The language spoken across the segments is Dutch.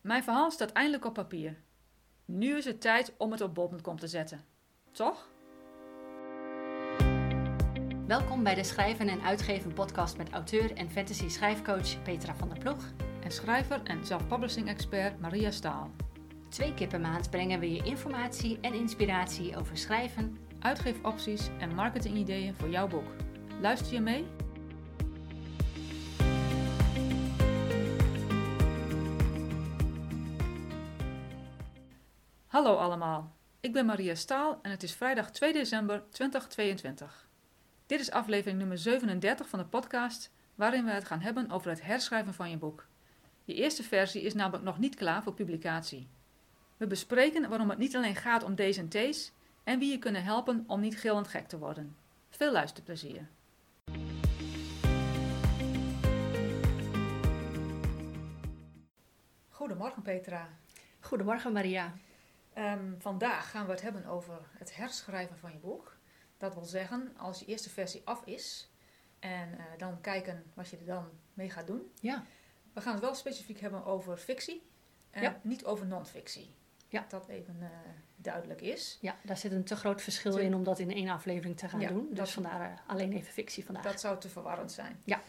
Mijn verhaal staat eindelijk op papier. Nu is het tijd om het op bol.com te zetten. Toch? Welkom bij de Schrijven en Uitgeven podcast met auteur en fantasy schrijfcoach Petra van der Ploeg. En schrijver en self-publishing expert Maria Staal. Twee keer per maand brengen we je informatie en inspiratie over schrijven, Uitgeefopties en marketingideeën voor jouw boek. Luister je mee? Hallo allemaal, ik ben Maria Staal en het is vrijdag 2 december 2022. Dit is aflevering nummer 37 van de podcast, waarin we het gaan hebben over het herschrijven van je boek. Je eerste versie is namelijk nog niet klaar voor publicatie. We bespreken waarom het niet alleen gaat om D's en T's en wie je kunnen helpen om niet gillend gek te worden. Veel luisterplezier. Goedemorgen Petra. Goedemorgen Maria. Ehm, vandaag gaan we het hebben over het herschrijven van je boek. Dat wil zeggen, als je eerste versie af is en eh, dan kijken wat je er dan mee gaat doen. Ja. We gaan het wel specifiek hebben over fictie en Ja. niet over non-fictie. Ja. Dat even eh, duidelijk is. Ja, daar zit een te groot verschil in om dat in één aflevering te gaan Ja, doen. Dus vandaar eh, alleen even fictie vandaag. Dat zou te verwarrend zijn. Ja.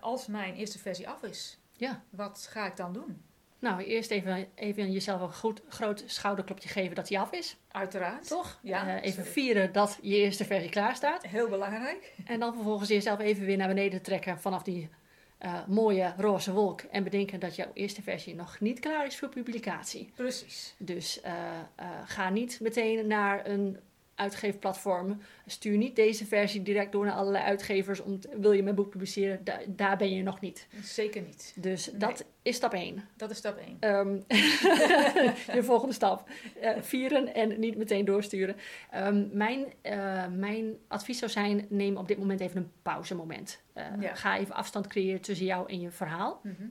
Als mijn eerste versie af is, Ja. wat ga ik dan doen? Nou, eerst even, even jezelf een goed, groot schouderklopje geven dat hij af is. Uiteraard. Toch? Ja, Eh, even sorry. vieren dat je eerste versie klaar staat. Heel belangrijk. En dan vervolgens jezelf even weer naar beneden trekken vanaf die eh, mooie roze wolk. En bedenken dat jouw eerste versie nog niet klaar is voor publicatie. Precies. Dus eh, ga niet meteen naar een uitgeefplatform. Stuur niet deze versie direct door naar allerlei uitgevers. Om te- wil je mijn boek publiceren? Da- daar ben je nog niet. Zeker niet. Dus Nee. dat is stap 1. Dat is stap 1. Ehm, je volgende stap. Eh, vieren en niet meteen doorsturen. Ehm, mijn, eh, mijn advies zou zijn, neem op dit moment even een pauzemoment. Ja. Ga even afstand creëren tussen jou en je verhaal. Mhm.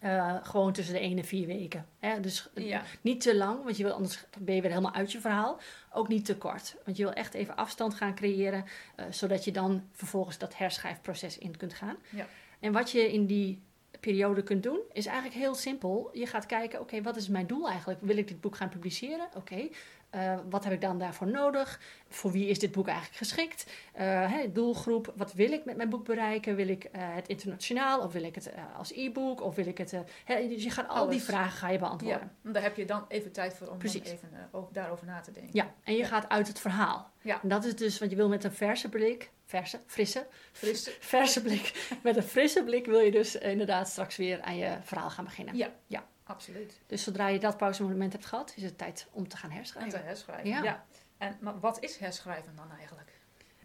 Eh, gewoon tussen de 1 en 4 weken. Hè? Dus eh, Ja. niet te lang, want je wil, anders ben je weer helemaal uit je verhaal. Ook niet te kort, want je wil echt even afstand gaan creëren, eh, zodat je dan vervolgens dat herschrijfproces in kunt gaan. Ja. En wat je in die periode kunt doen, is eigenlijk heel simpel. Je gaat kijken, oké, wat is mijn doel eigenlijk? Wil ik dit boek gaan publiceren? Oké, eh, wat heb ik dan daarvoor nodig? Voor wie is dit boek eigenlijk geschikt? Eh, doelgroep, wat wil ik met mijn boek bereiken? Wil ik eh, het internationaal of wil ik het als e-book? Of wil ik het... dus je gaat al die vragen ga je beantwoorden. Ja, want daar heb je dan even tijd voor om even ook daarover na te denken. Ja, en je Ja. gaat uit het verhaal. Ja. En dat is dus wat je wil met een verse blik, verse, frisse, Frisse. verse blik. Met een frisse blik wil je dus inderdaad straks weer aan je verhaal gaan beginnen. Ja, Ja. Absoluut. Dus zodra je dat pauzemoment hebt gehad, is het tijd om te gaan En herschrijven. te herschrijven. Ja. Ja. En, maar wat is herschrijven dan eigenlijk?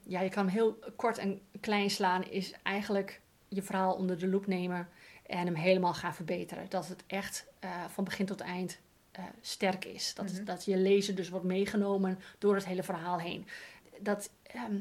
Ja, je kan hem heel kort en klein slaan, is eigenlijk je verhaal onder de loep nemen en hem helemaal gaan verbeteren. Dat het echt eh, van begin tot eind eh, sterk is. Dat, Mhm. dat je lezer dus wordt meegenomen door het hele verhaal heen. Dat, ehm,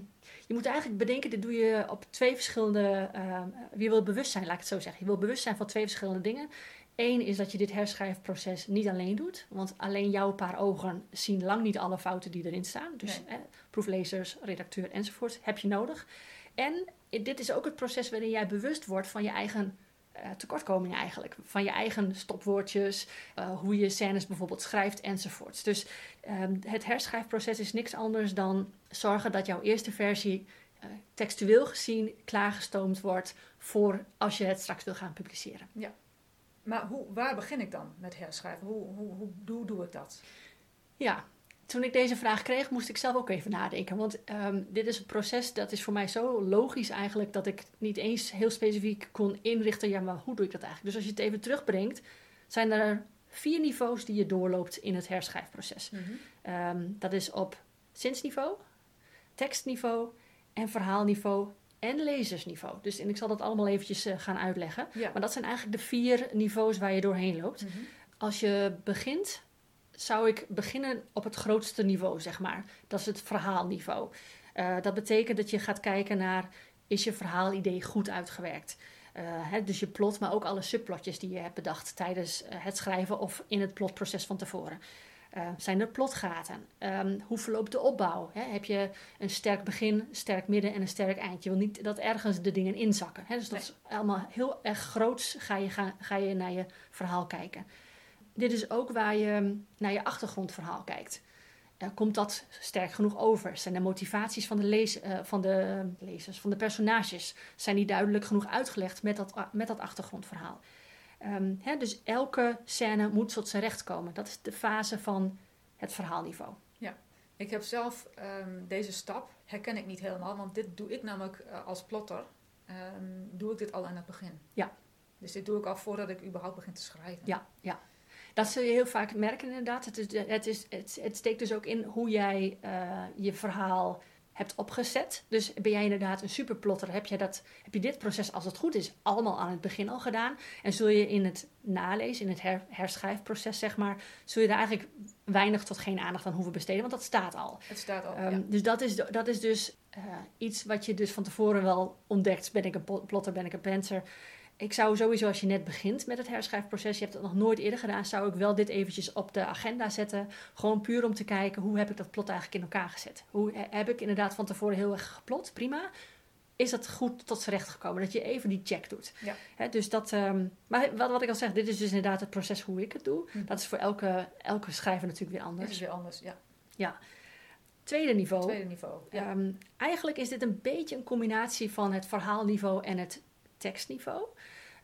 je moet eigenlijk bedenken, dit doe je op twee verschillende... ehm, je wil bewust zijn, laat ik het zo zeggen. Je wil bewust zijn van twee verschillende dingen. Eén is dat je dit herschrijfproces niet alleen doet. Want alleen jouw paar ogen zien lang niet alle fouten die erin staan. Dus Nee. eh, proeflezers, redacteur enzovoort heb je nodig. En dit is ook het proces waarin jij bewust wordt van je eigen eh, tekortkomingen eigenlijk. Van je eigen stopwoordjes, eh, hoe je scènes bijvoorbeeld schrijft enzovoorts. Dus ehm, het herschrijfproces is niks anders dan zorgen dat jouw eerste versie eh, textueel gezien klaargestoomd wordt voor als je het straks wil gaan publiceren. Maar hoe, waar begin ik dan met herschrijven? Hoe, hoe, hoe, hoe doe ik dat? Ja, toen ik deze vraag kreeg, moest ik zelf ook even nadenken. Want ehm, dit is een proces dat is voor mij zo logisch eigenlijk dat ik niet eens heel specifiek kon inrichten. Ja, maar hoe doe ik dat eigenlijk? Dus als je het even terugbrengt, zijn er vier niveaus die je doorloopt in het herschrijfproces. Ehm, dat is op zinsniveau, tekstniveau en verhaalniveau en lezersniveau. Dus en ik zal dat allemaal eventjes eh, gaan uitleggen. Ja. Maar dat zijn eigenlijk de vier niveaus waar je doorheen loopt. Mhm. Als je begint, zou ik beginnen op het grootste niveau, zeg maar. Dat is het verhaalniveau. Eh, dat betekent dat je gaat kijken naar, is je verhaalidee goed uitgewerkt? Eh, hè, dus je plot, maar ook alle subplotjes die je hebt bedacht tijdens het schrijven of in het plotproces van tevoren. Eh, zijn er plotgaten? Ehm, hoe verloopt de opbouw? Heb je een sterk begin, sterk midden en een sterk eind? Je wil niet dat ergens de dingen inzakken. Dus dat Nee. is allemaal heel erg groots ga je, ga, ga je naar je verhaal kijken. dit is ook waar je naar je achtergrondverhaal kijkt. Uh, komt dat sterk genoeg over? Zijn de motivaties van de, lees, uh, van de lezers, van de personages, zijn die duidelijk genoeg uitgelegd met dat, met dat achtergrondverhaal? Um, hè, dus elke scène moet tot zijn recht komen. Dat is de fase van het verhaalniveau. Ja, ik heb zelf um, deze stap, herken ik niet helemaal, want dit doe ik namelijk uh, als plotter, um, doe ik dit al aan het begin. Ja. Dus dit doe ik al voordat ik überhaupt begin te schrijven. Ja, ja. Dat zul je heel vaak merken inderdaad. Het, is, het, is, het, het steekt dus ook in hoe jij uh, je verhaal hebt opgezet. Dus ben jij inderdaad een superplotter, heb je, dat, heb je dit proces, als het goed is, allemaal aan het begin al gedaan. En zul je in het nalezen, in het her, herschrijfproces, zeg maar, zul je daar eigenlijk weinig tot geen aandacht aan hoeven besteden, want dat staat al. Het staat al, um, ja. Dus dat is, dat is dus uh, iets wat je dus van tevoren wel ontdekt. Ben ik een plotter, ben ik een pantser? Ik zou sowieso, als je net begint met het herschrijfproces, je hebt het nog nooit eerder gedaan, zou ik wel dit eventjes op de agenda zetten. Gewoon puur om te kijken, hoe heb ik dat plot eigenlijk in elkaar gezet? Hoe heb ik inderdaad van tevoren heel erg geplot? Prima. Is dat goed tot z'n recht gekomen? Dat je even die check doet. Ja. He, dus dat, um, maar wat, wat ik al zeg, dit is dus inderdaad het proces hoe ik het doe. Mhm. Dat is voor elke, elke schrijver natuurlijk weer anders. Dat is weer anders, ja. Ja. Tweede niveau. Tweede niveau, ja. Um, eigenlijk is dit een beetje een combinatie van het verhaalniveau en het tekstniveau.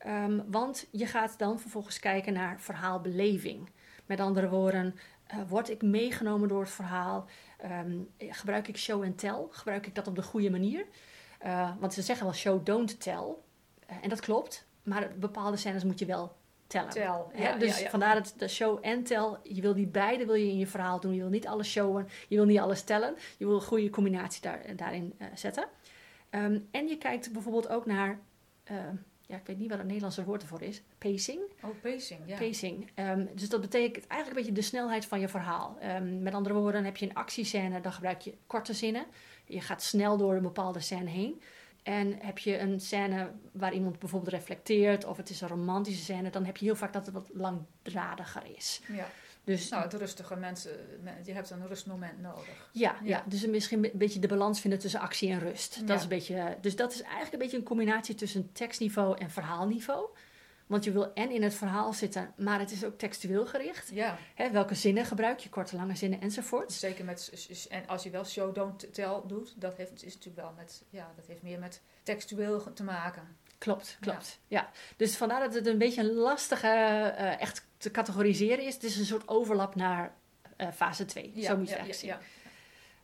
Um, want je gaat dan vervolgens kijken naar verhaalbeleving. Met andere woorden, uh, word ik meegenomen door het verhaal? Um, gebruik ik show and tell? Gebruik ik dat op de goede manier? Uh, want ze zeggen wel show, don't tell. Uh, en dat klopt. Maar bepaalde scènes moet je wel tellen. Tel, Hè? ja, dus ja, vandaar dat de show en tell, je wil die beide wil je in je verhaal doen. Je wil niet alles showen, je wil niet alles tellen. Je wil een goede combinatie daar, daarin zetten. Um, en je kijkt bijvoorbeeld ook naar, uh, ja, ik weet niet wat het Nederlandse woord ervoor is, pacing. Oh, pacing, ja. Pacing. Um, dus dat betekent eigenlijk een beetje de snelheid van je verhaal. Um, met andere woorden, heb je een actiescène, dan gebruik je korte zinnen. Je gaat snel door een bepaalde scène heen. En heb je een scène waar iemand bijvoorbeeld reflecteert, of het is een romantische scène, dan heb je heel vaak dat het wat langdradiger is. Ja. Dus, nou, het rustige mensen, je hebt een rustmoment nodig. Ja, ja. ja, dus misschien een beetje de balans vinden tussen actie en rust. Dat Ja. is een beetje, dus dat is eigenlijk een beetje een combinatie tussen tekstniveau en verhaalniveau. Want je wil en in het verhaal zitten, maar het is ook textueel gericht. Ja, Hè, welke zinnen gebruik je, korte, lange zinnen enzovoort. zeker met, en als je wel show, don't tell doet, dat heeft, is natuurlijk wel met, ja, dat heeft meer met textueel te maken. Klopt, klopt. Ja. Dus vandaar dat het een beetje een lastige, uh, echt te categoriseren is. Het is een soort overlap naar uh, fase 2. Ja, Zo moet je het eigenlijk zien.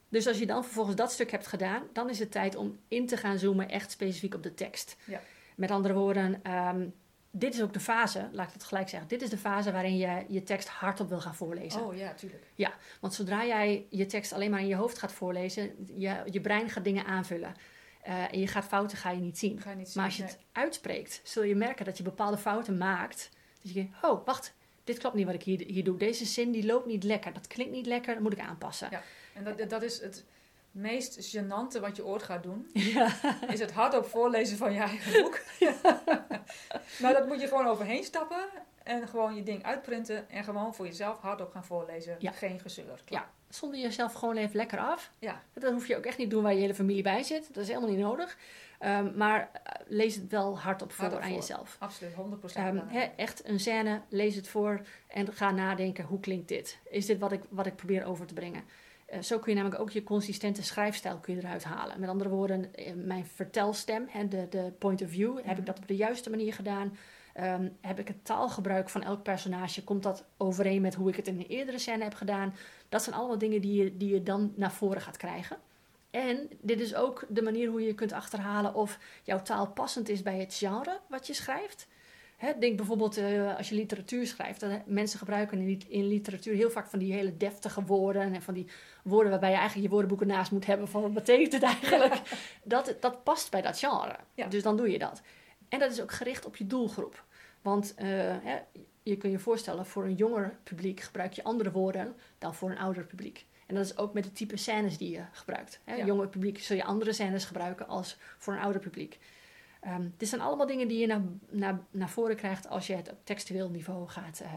Dus als je dan vervolgens dat stuk hebt gedaan, dan is het tijd om in te gaan zoomen echt specifiek op de tekst. Ja. Met andere woorden, um, dit is ook de fase, laat ik het gelijk zeggen, dit is de fase waarin je je tekst hardop wil gaan voorlezen. Oh ja, tuurlijk. Ja, want zodra jij je tekst alleen maar in je hoofd gaat voorlezen, je, je brein gaat dingen aanvullen. Uh, en je gaat fouten ga je niet zien. Ga je niet zien maar als je nee. het uitspreekt, zul je merken dat je bepaalde fouten maakt. Dat je denkt, oh, wacht, dit klopt niet wat ik hier, hier doe. Deze zin die loopt niet lekker, dat klinkt niet lekker, dat moet ik aanpassen. Ja, en dat, dat is het meest gênante wat je ooit gaat doen. Ja. Is het hardop voorlezen van je eigen boek. maar dat moet je gewoon overheen stappen. En gewoon je ding uitprinten. En gewoon voor jezelf hardop gaan voorlezen. Ja. Geen gezeur. Ja, zonder jezelf gewoon even lekker af. Ja. Dat hoef je ook echt niet doen waar je hele familie bij zit. Dat is helemaal niet nodig. Um, maar uh, lees het wel hardop voor Hardop aan voor. jezelf. Absoluut, 100%. Um, he, echt een scène, lees het voor en ga nadenken, hoe klinkt dit? Is dit wat ik, wat ik probeer over te brengen? Uh, zo kun je namelijk ook je consistente schrijfstijl kun je eruit halen. Met andere woorden, mijn vertelstem, he, de, de point of view, heb ik dat op de juiste manier gedaan? Um, heb ik het taalgebruik van elk personage, komt dat overeen met hoe ik het in een eerdere scène heb gedaan? Dat zijn allemaal dingen die je, die je dan naar voren gaat krijgen. En dit is ook de manier hoe je kunt achterhalen of jouw taal passend is bij het genre wat je schrijft. Hè, denk bijvoorbeeld uh, als je literatuur schrijft. Dan, mensen gebruiken in, in, literatuur heel vaak van die hele deftige woorden. En van die woorden waarbij je eigenlijk je woordenboeken naast moet hebben. Van wat betekent het eigenlijk? dat, dat past bij dat genre. Ja. Dus dan doe je dat. En dat is ook gericht op je doelgroep. Want uh, hè, je kunt je voorstellen, voor een jonger publiek gebruik je andere woorden dan voor een ouder publiek. En dat is ook met de type scènes die je gebruikt. Hè? Ja. Jonger publiek zul je andere scènes gebruiken als voor een ouder publiek. Um, dit zijn allemaal dingen die je naar, naar, naar voren krijgt als je het op textueel niveau gaat, uh,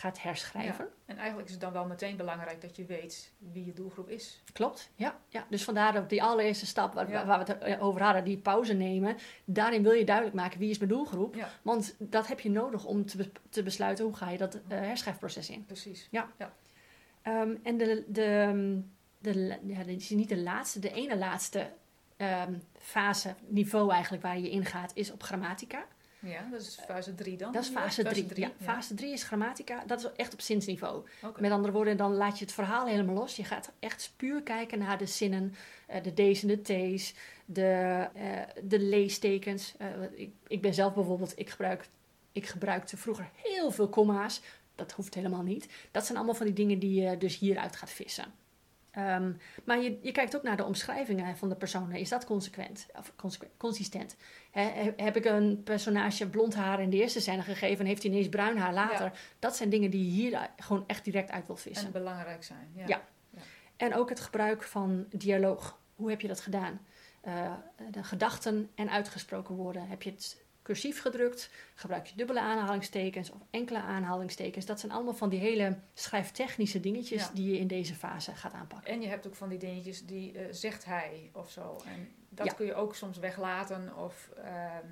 gaat herschrijven. Ja, En eigenlijk is het dan wel meteen belangrijk dat je weet wie je doelgroep is. Klopt, ja. ja. Dus vandaar dat die allereerste stap waar, Ja. waar we het over hadden, die pauze nemen. Daarin wil je duidelijk maken wie is mijn doelgroep. Ja, Want dat heb je nodig om te, be- te besluiten hoe ga je dat eh, herschrijfproces in. precies. Ehm, en de, de, de, ja, dit is niet de laatste, de ene laatste ehm, fase, niveau eigenlijk waar je ingaat, is op grammatica. Ja, dat is fase 3 dan. Dat is fase 3. drie, Ja, fase 3 is grammatica. Dat is echt op zinsniveau. Met andere woorden, dan laat je het verhaal helemaal los. Je gaat echt puur kijken naar de zinnen, eh, de D's en de T's, de, eh, de leestekens. Eh, ik, ik ben zelf bijvoorbeeld, ik, gebruik, ik gebruikte vroeger heel veel komma's. Dat hoeft helemaal niet. Dat zijn allemaal van die dingen die je dus hieruit gaat vissen. Ehm, maar je, je kijkt ook naar de omschrijvingen van de personen. Is dat consequent of consistent? He- heb ik een personage blond haar in de eerste scène gegeven en heeft hij ineens bruin haar later? Dat zijn dingen die je hier gewoon echt direct uit wil vissen. En belangrijk zijn. Ja. Ja. En ook het gebruik van dialoog. Hoe heb je dat gedaan? Eh, de gedachten en uitgesproken woorden. Heb je het cursief gedrukt? Gebruik je dubbele aanhalingstekens of enkele aanhalingstekens? Dat zijn allemaal van die hele schrijftechnische dingetjes Ja. die je in deze fase gaat aanpakken. En je hebt ook van die dingetjes die eh, zegt hij of zo. En dat Ja. kun je ook soms weglaten. Of ehm,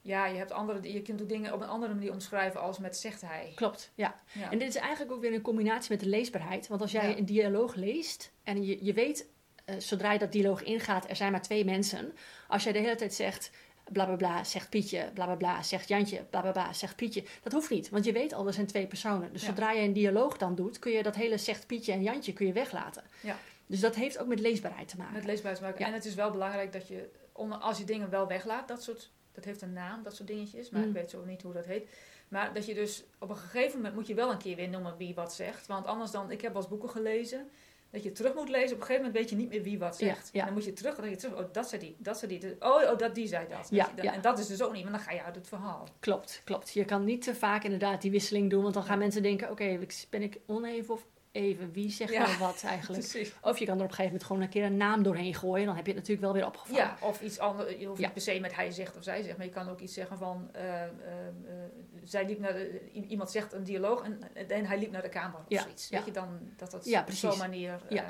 ja, je hebt andere, je kunt ook dingen op een andere manier omschrijven als met zegt hij. Klopt, ja. Ja. En dit is eigenlijk ook weer een combinatie met de leesbaarheid. Want als jij Ja. een dialoog leest en je, je weet, eh, zodra je dat dialoog ingaat, er zijn maar twee mensen. Als jij de hele tijd zegt, bla bla bla, zegt Pietje, bla bla bla, zegt Jantje, bla bla bla, zegt Pietje. Dat hoeft niet, want je weet al, er zijn twee personen. Dus Ja. zodra je een dialoog dan doet, kun je dat hele zegt Pietje en Jantje kun je weglaten. Ja. Dus dat heeft ook met leesbaarheid te maken. Met leesbaar te maken. Ja. En het is wel belangrijk dat je, als je dingen wel weglaat, dat soort, dat heeft een naam, dat soort dingetjes, maar Mm. ik weet zo niet hoe dat heet. Maar dat je dus op een gegeven moment moet je wel een keer weer noemen wie wat zegt. Want anders dan, ik heb wel eens boeken gelezen, dat je terug moet lezen. Op een gegeven moment weet je niet meer wie wat zegt. ja. En dan moet je terug, dan je terug, oh dat zei die, dat zei die. Oh, oh dat die zei dat. Ja, dan-. En dat is dus ook niet, want dan ga je uit het verhaal. Klopt, klopt. Je kan niet te vaak inderdaad die wisseling doen, want dan gaan mensen denken, oké, ben ik oneven of even? Wie zegt Ja. nou wat eigenlijk? Precies. Of je kan er op een gegeven moment gewoon een keer een naam doorheen gooien. Dan heb je het natuurlijk wel weer opgevangen. Ja, of iets anders. Je hoeft Ja. niet per se met hij zegt of zij zegt, maar je kan ook iets zeggen van. eh, eh, eh, zij liep naar de, iemand zegt een dialoog en, en hij liep naar de kamer of Ja, zoiets. Weet je dan dat dat op zo'n manier. Ja. eh,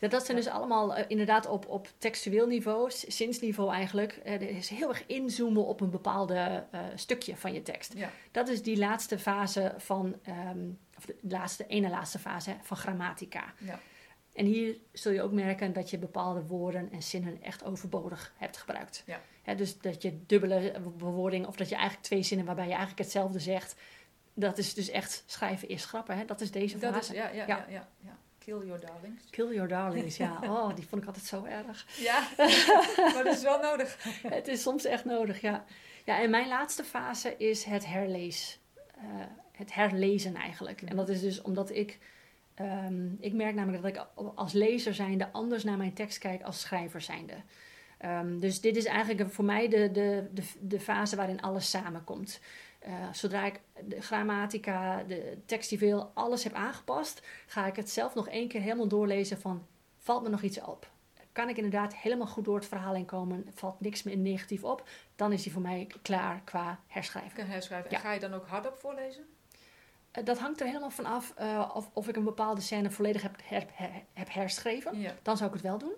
Ja, dat zijn dus allemaal eh, inderdaad op, op textueel niveau, zinsniveau eigenlijk. Eh, er is heel erg inzoomen op een bepaalde stukje van je tekst. ja. Dat is die laatste fase van, ehm, of de laatste, ene laatste fase van grammatica. Ja. En hier zul je ook merken dat je bepaalde woorden en zinnen echt overbodig hebt gebruikt. Ja. Dus dat je dubbele bewoording, of dat je eigenlijk twee zinnen waarbij je eigenlijk hetzelfde zegt. Dat is dus echt schrijven is grappen. Hè? Dat is deze Dat fase. is, ja, ja, Ja. ja. Ja, ja, Kill your darlings. Kill your darlings, ja. Oh, die vond ik altijd zo erg. Ja, maar dat is wel nodig. Het is soms echt nodig, ja. Ja, en mijn laatste fase is het herlees. eh, het herlezen eigenlijk. En dat is dus omdat ik... ehm, ik merk namelijk dat ik als lezer zijnde anders naar mijn tekst kijk als schrijver zijnde. Ehm, dus dit is eigenlijk voor mij de, de, de, de fase waarin alles samenkomt. Eh, zodra ik de grammatica, de textueel, alles heb aangepast, ga ik het zelf nog één keer helemaal doorlezen van, valt me nog iets op? Kan ik inderdaad helemaal goed door het verhaal heen komen? Valt niks meer negatief op? Dan is die voor mij klaar qua herschrijven. kan herschrijven. Ja. En ga je dan ook hardop voorlezen? Eh, dat hangt er helemaal van af eh, of, of ik een bepaalde scène volledig heb, her- her- heb herschreven. Ja. Dan zou ik het wel doen.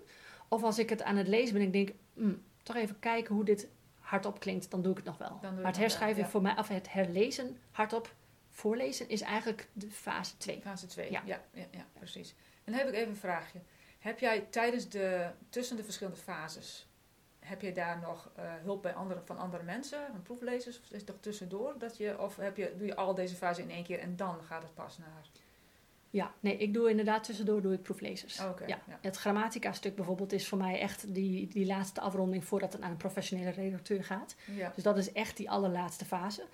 Of als ik het aan het lezen ben en ik denk, "Hmm, toch even kijken hoe dit hardop klinkt, dan doe ik het nog wel. maar het wel, herschrijven ja. voor mij, of het herlezen hardop voorlezen, is eigenlijk de fase 2. Fase 2. Ja. Ja. Ja, ja, precies. En dan heb ik even een vraagje. Heb jij tijdens de, tussen de verschillende fases, heb je daar nog eh, hulp bij andere, van andere mensen, van proeflezers? Of is het toch tussendoor? Dat je, of heb je, doe je al deze fasen in één keer en dan gaat het pas naar... Ja, nee, ik doe inderdaad tussendoor doe ik proeflezers. Oké, ja. ja. Het grammatica-stuk bijvoorbeeld is voor mij echt die, die laatste afronding voordat het aan een professionele redacteur gaat. Ja. Dus dat is echt die allerlaatste fase.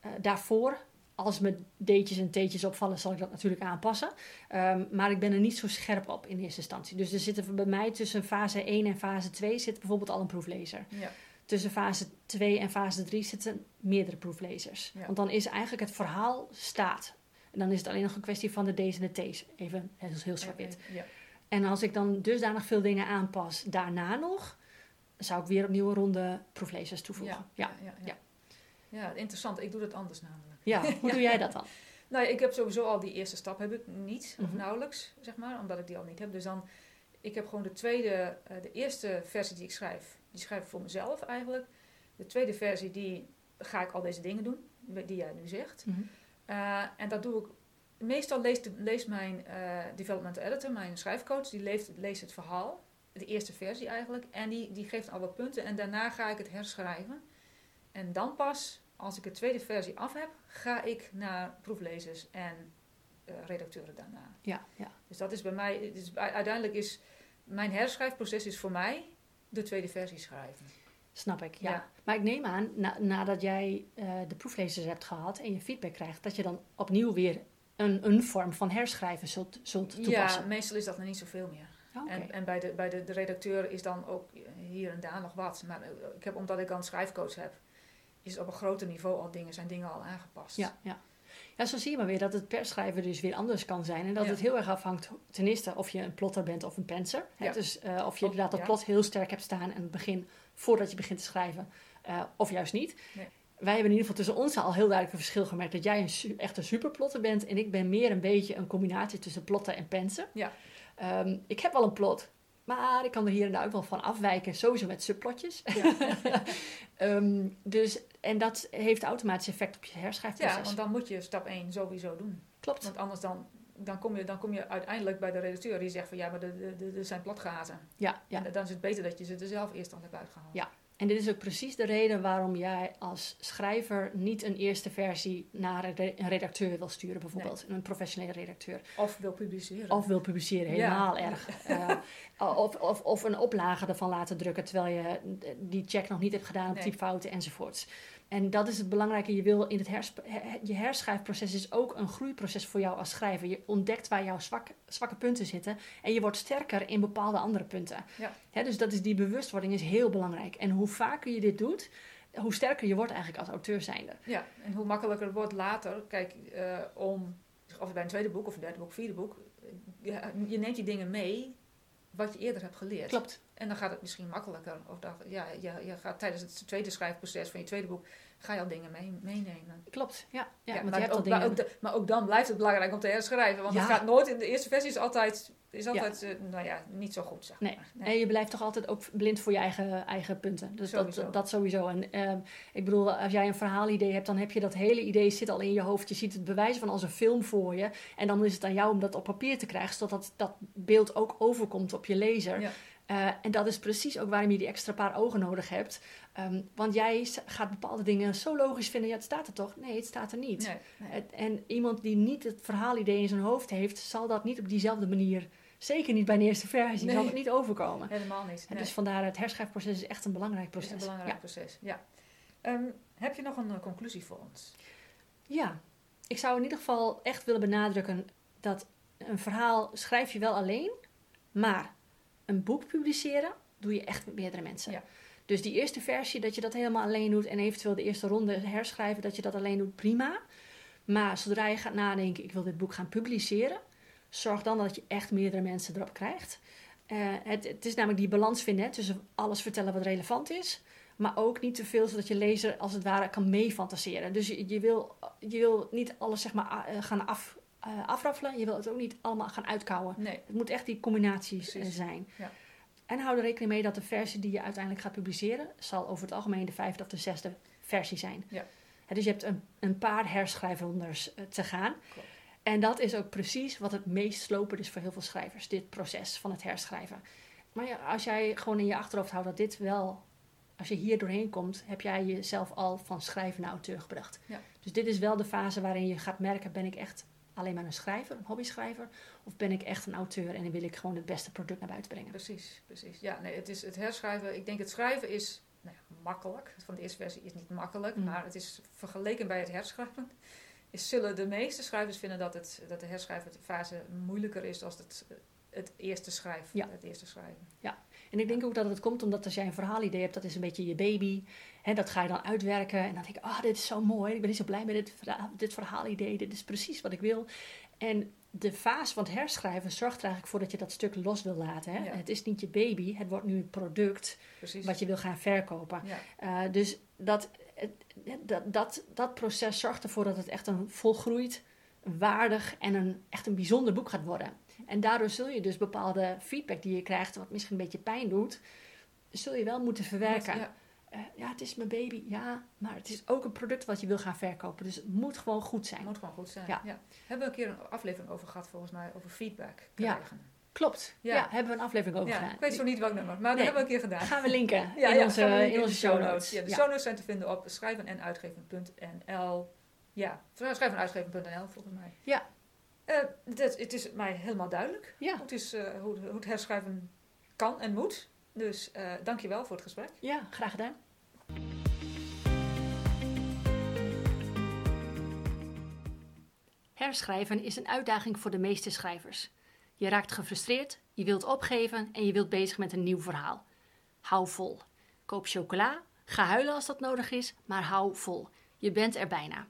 Eh, daarvoor, als me D'tjes en T'tjes opvallen, zal ik dat natuurlijk aanpassen. Ehm, maar ik ben er niet zo scherp op in eerste instantie. Dus er zitten bij mij tussen fase 1 en fase 2 zit bijvoorbeeld al een proeflezer. Ja. Tussen fase 2 en fase 3 zitten meerdere proeflezers. Ja. Want dan is eigenlijk het verhaal staat. En dan is het alleen nog een kwestie van de D's en de T's. Even heel, heel zwart-wit. Ja. En als ik dan dusdanig veel dingen aanpas daarna nog, zou ik weer opnieuw een ronde proeflezers toevoegen. Ja, ja, ja, ja. Ja, interessant. Ik doe dat anders namelijk. ja. hoe doe jij dat dan? Nou, ik heb sowieso al die eerste stap heb ik niet, of Mhm. nauwelijks, zeg maar, omdat ik die al niet heb. Dus dan, ik heb gewoon de tweede, eh, de eerste versie die ik schrijf, die schrijf ik voor mezelf eigenlijk. De tweede versie, die ga ik al deze dingen doen, die jij nu zegt. Mhm. Eh, en dat doe ik. Meestal leest, de- leest mijn eh, developmental editor, mijn schrijfcoach, die leest, leest het verhaal, de eerste versie eigenlijk, en die, die geeft al wat punten. En daarna ga ik het herschrijven. En dan pas, als ik de tweede versie af heb, ga ik naar proeflezers en eh, redacteuren daarna. Ja, ja. Dus dat is bij mij, u- uiteindelijk is mijn herschrijfproces is voor mij de tweede versie schrijven. Snap ik, ja. Ja. Maar ik neem aan, na- nadat jij eh, de proeflezers hebt gehad en je feedback krijgt, dat je dan opnieuw weer een, een vorm van herschrijven zult, zult Ja, toepassen. meestal is dat nog niet zoveel meer. Ja, oké. En, en bij, de, bij de, de redacteur is dan ook hier en daar nog wat. Maar eh, ik heb, omdat ik dan schrijfcoach heb, is op een groter niveau al dingen, zijn dingen al aangepast. Ja, ja. ja, zo zie je maar weer dat het per schrijver dus weer anders kan zijn. En dat Ja. het heel erg afhangt, ten eerste, of je een plotter bent of een penser. Hè? Ja. Dus eh, of je inderdaad dat plot heel sterk hebt staan aan het begin, voordat je begint te schrijven, eh, of juist niet. Nee. Wij hebben in ieder geval tussen ons al heel duidelijk een verschil gemerkt dat jij een echt een superplotter bent en ik ben meer een beetje een combinatie tussen plotten en pensen. Ja. Ehm, ik heb wel een plot, maar ik kan er hier en daar ook wel van afwijken, sowieso met subplotjes. Ehm, dus, en dat heeft automatisch effect op je herschrijfproces. Ja, want dan moet je stap 1 sowieso doen. Klopt. Want anders dan, dan, kom je, dan kom je uiteindelijk bij de redacteur die zegt van ja, maar er- zijn platgaten. Ja, ja. En dan is het beter dat je ze er zelf eerst al hebt uitgehaald. Ja. En dit is ook precies de reden waarom jij als schrijver niet een eerste versie naar een re- een redacteur wil sturen, bijvoorbeeld. Een professionele redacteur. Of wil publiceren. Of wil publiceren, helemaal erg. Eh, of, of, of een oplage ervan laten drukken terwijl je die check nog niet hebt gedaan op Nee. typfouten enzovoorts. En dat is het belangrijke. Je wil in het hersp- he- je herschrijfproces is ook een groeiproces voor jou als schrijver. Je ontdekt waar jouw zwak, zwakke punten zitten en je wordt sterker in bepaalde andere punten. Ja. Dus dat is die bewustwording is heel belangrijk. En hoe vaker je dit doet, hoe sterker je wordt eigenlijk als auteur zijnde. Ja, en hoe makkelijker het wordt later, kijk, eh, om, of bij een tweede boek of een derde boek, vierde boek, ja, je neemt die dingen mee wat je eerder hebt geleerd. Klopt. En dan gaat het misschien makkelijker. Of dat, ja, je, je gaat tijdens het tweede schrijfproces van je tweede boek, ga je al dingen mee, meenemen. Klopt, ja. ja, want maar, je hebt ook, dingen... maar, ook de- maar ook dan blijft het belangrijk om te herschrijven. Want Ja. het gaat nooit in de eerste versie is altijd, is altijd eh, nou ja, niet zo goed. Zeg Nee. maar. En je blijft toch altijd ook blind voor je eigen, eigen punten. Dus Sowieso. dat, dat sowieso. En ehm, ik bedoel, als jij een verhaalidee hebt, dan heb je dat hele idee zit al in je hoofd. Je ziet het bewijs van als een film voor je. En dan is het aan jou om dat op papier te krijgen, zodat dat beeld ook overkomt op je lezer. Eh, en dat is precies ook waarom je die extra paar ogen nodig hebt. Ehm, want jij gaat bepaalde dingen zo logisch vinden. Ja, het staat er toch? Nee, het staat er niet. Nee, nee. Het- En iemand die niet het verhaalidee in zijn hoofd heeft, zal dat niet op diezelfde manier, zeker niet bij een eerste versie, Nee. zal het niet overkomen. helemaal niet. En dus vandaar het herschrijfproces is echt een belangrijk Het is proces. een belangrijk proces. Ja. Ehm, heb je nog een eh, conclusie voor ons? Ja, ik zou in ieder geval echt willen benadrukken dat een verhaal schrijf je wel alleen, maar een boek publiceren doe je echt met meerdere mensen. Ja. Dus die eerste versie, dat je dat helemaal alleen doet en eventueel de eerste ronde herschrijven, dat je dat alleen doet, prima. Maar zodra je gaat nadenken, ik wil dit boek gaan publiceren, zorg dan dat je echt meerdere mensen erop krijgt. Eh, het, het is namelijk die balans vinden hè, tussen alles vertellen wat relevant is, maar ook niet te veel zodat je lezer als het ware kan meefantaseren. Dus je, je, wil, je wil niet alles zeg maar, eh, gaan af, eh, afraffelen, je wil het ook niet allemaal gaan uitkouwen. Nee. Het moet echt die combinaties eh, zijn. Ja. En hou er rekening mee dat de versie die je uiteindelijk gaat publiceren, zal over het algemeen de vijfde of de zesde versie zijn. Ja. Dus je hebt een, een paar herschrijfrondes eh, te gaan. Klopt. En dat is ook precies wat het meest slopend is voor heel veel schrijvers, dit proces van het herschrijven. Maar ja, als jij gewoon in je achterhoofd houdt dat dit wel, als je hier doorheen komt, heb jij jezelf al van schrijver naar auteur gebracht. Ja. Dus dit is wel de fase waarin je gaat merken, ben ik echt alleen maar een schrijver, een hobbyschrijver, of ben ik echt een auteur en dan wil ik gewoon het beste product naar buiten brengen. Precies, precies. Ja, nee, het is het herschrijven. Ik denk het schrijven is nou ja, makkelijk. Van de eerste versie is niet makkelijk, Mm. maar het is vergeleken bij het herschrijven. Is, zullen de meeste schrijvers vinden dat, het, dat de herschrijffase moeilijker is dan het, het eerste schrijven. Ja. Het eerste schrijven. En ik denk ook dat het komt omdat als jij een verhaalidee hebt, dat is een beetje je baby. Hè, dat ga je dan uitwerken en dan denk je, ah, dit is zo mooi. Ik ben niet zo blij met dit, verha- dit verhaalidee. Dit is precies wat ik wil. En de fase van het herschrijven zorgt er eigenlijk voor dat je dat stuk los wil laten. Hè? Ja. Het is niet je baby, het wordt nu een product Precies. wat je wil gaan verkopen. ja. Eh, dus dat, dat, dat, dat proces zorgt ervoor dat het echt een volgroeid, waardig en een, echt een bijzonder boek gaat worden. En daardoor zul je dus bepaalde feedback die je krijgt, wat misschien een beetje pijn doet, zul je wel moeten verwerken. Ja. Eh, ja, het is mijn baby, ja, maar het is ook een product wat je wil gaan verkopen. Dus het moet gewoon goed zijn. Het moet gewoon goed zijn. Ja. Ja. Hebben we een keer een aflevering over gehad, volgens mij, over feedback Ja. krijgen. Klopt, ja. Ja. hebben we een aflevering over Ja, gedaan. ik weet zo niet welk nummer, maar Nee. dat hebben we een keer gedaan. Gaan we linken Ja, in, ja, onze, linken in onze show notes. Ja, de Ja. show notes zijn te vinden op schrijvenenuitgeven.nl. Ja, schrijvenenuitgeven.nl volgens mij. Ja. Eh, dit, het is mij helemaal duidelijk Ja. hoe, het is, eh, hoe, hoe het herschrijven kan en moet. Dus eh dank je wel voor het gesprek. ja, graag gedaan. Herschrijven is een uitdaging voor de meeste schrijvers. Je raakt gefrustreerd, je wilt opgeven en je wilt bezig met een nieuw verhaal. Hou vol. Koop chocola, ga huilen als dat nodig is, maar hou vol. Je bent er bijna.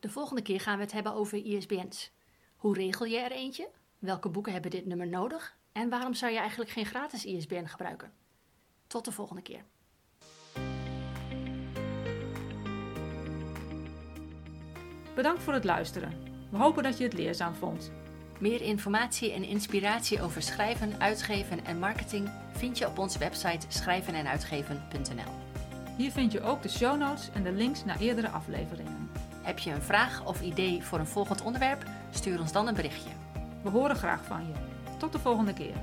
De volgende keer gaan we het hebben over ISBN's. Hoe regel je er eentje? Welke boeken hebben dit nummer nodig? En waarom zou je eigenlijk geen gratis ISBN gebruiken? Tot de volgende keer. Bedankt voor het luisteren. We hopen dat je het leerzaam vond. Meer informatie en inspiratie over schrijven, uitgeven en marketing vind je op onze website schrijvenenuitgeven.nl. Hier vind je ook de show notes en de links naar eerdere afleveringen. Heb je een vraag of idee voor een volgend onderwerp? Stuur ons dan een berichtje. We horen graag van je. Tot de volgende keer.